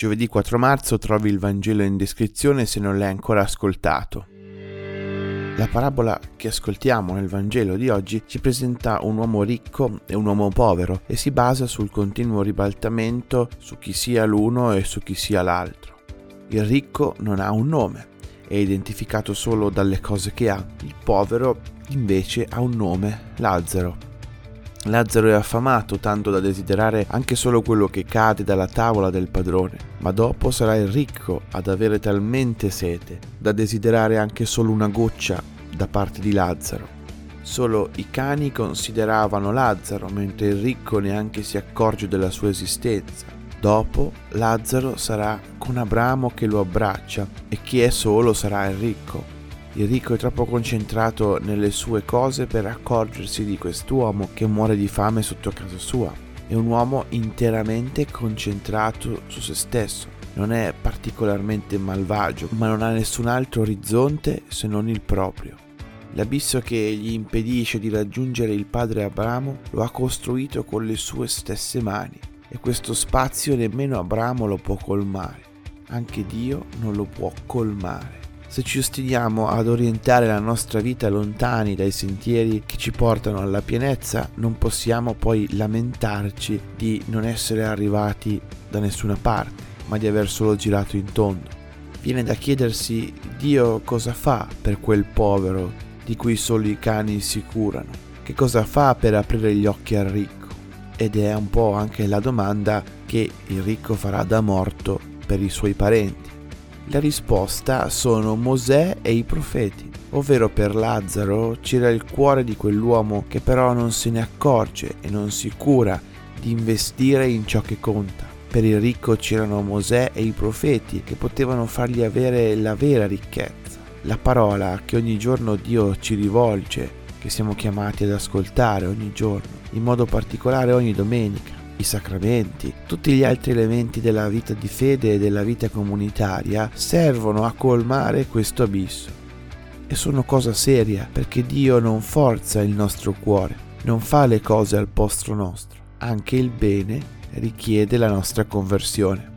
Giovedì 4 marzo trovi il Vangelo in descrizione se non l'hai ancora ascoltato. La parabola che ascoltiamo nel Vangelo di oggi ci presenta un uomo ricco e un uomo povero e si basa sul continuo ribaltamento su chi sia l'uno e su chi sia l'altro. Il ricco non ha un nome, è identificato solo dalle cose che ha, il povero invece ha un nome, Lazzaro Lazzaro è affamato tanto da desiderare anche solo quello che cade dalla tavola del padrone, ma dopo sarà il ricco ad avere talmente sete da desiderare anche solo una goccia da parte di Lazzaro. Solo i cani consideravano Lazzaro, mentre il ricco neanche si accorge della sua esistenza. Dopo Lazzaro sarà con Abramo che lo abbraccia e chi è solo sarà il ricco. Il ricco è troppo concentrato nelle sue cose per accorgersi di quest'uomo che muore di fame sotto casa sua. È un uomo interamente concentrato su se stesso. Non è particolarmente malvagio, ma non ha nessun altro orizzonte se non il proprio. L'abisso che gli impedisce di raggiungere il padre Abramo lo ha costruito con le sue stesse mani e questo spazio nemmeno Abramo lo può colmare. Anche Dio non lo può colmare se ci ostiniamo ad orientare la nostra vita lontani dai sentieri che ci portano alla pienezza, non possiamo poi lamentarci di non essere arrivati da nessuna parte, ma di aver solo girato in tondo. Viene da chiedersi Dio cosa fa per quel povero di cui solo i cani si curano, che cosa fa per aprire gli occhi al ricco. Ed è un po' anche la domanda che il ricco farà da morto per i suoi parenti la risposta sono Mosè e i profeti, ovvero per Lazzaro c'era il cuore di quell'uomo che però non se ne accorge e non si cura di investire in ciò che conta. Per il ricco c'erano Mosè e i profeti che potevano fargli avere la vera ricchezza, la parola che ogni giorno Dio ci rivolge, che siamo chiamati ad ascoltare ogni giorno, in modo particolare ogni domenica i sacramenti, tutti gli altri elementi della vita di fede e della vita comunitaria servono a colmare questo abisso. E sono cosa seria perché Dio non forza il nostro cuore, non fa le cose al posto nostro, anche il bene richiede la nostra conversione.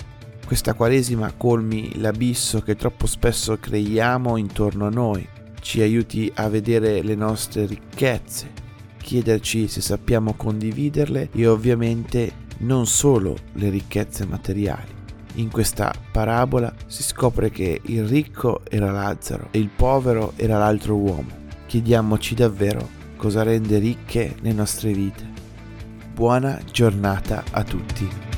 Questa Quaresima colmi l'abisso che troppo spesso creiamo intorno a noi, ci aiuti a vedere le nostre ricchezze, chiederci se sappiamo condividerle e ovviamente non solo le ricchezze materiali. In questa parabola si scopre che il ricco era Lazzaro e il povero era l'altro uomo. Chiediamoci davvero cosa rende ricche le nostre vite. Buona giornata a tutti.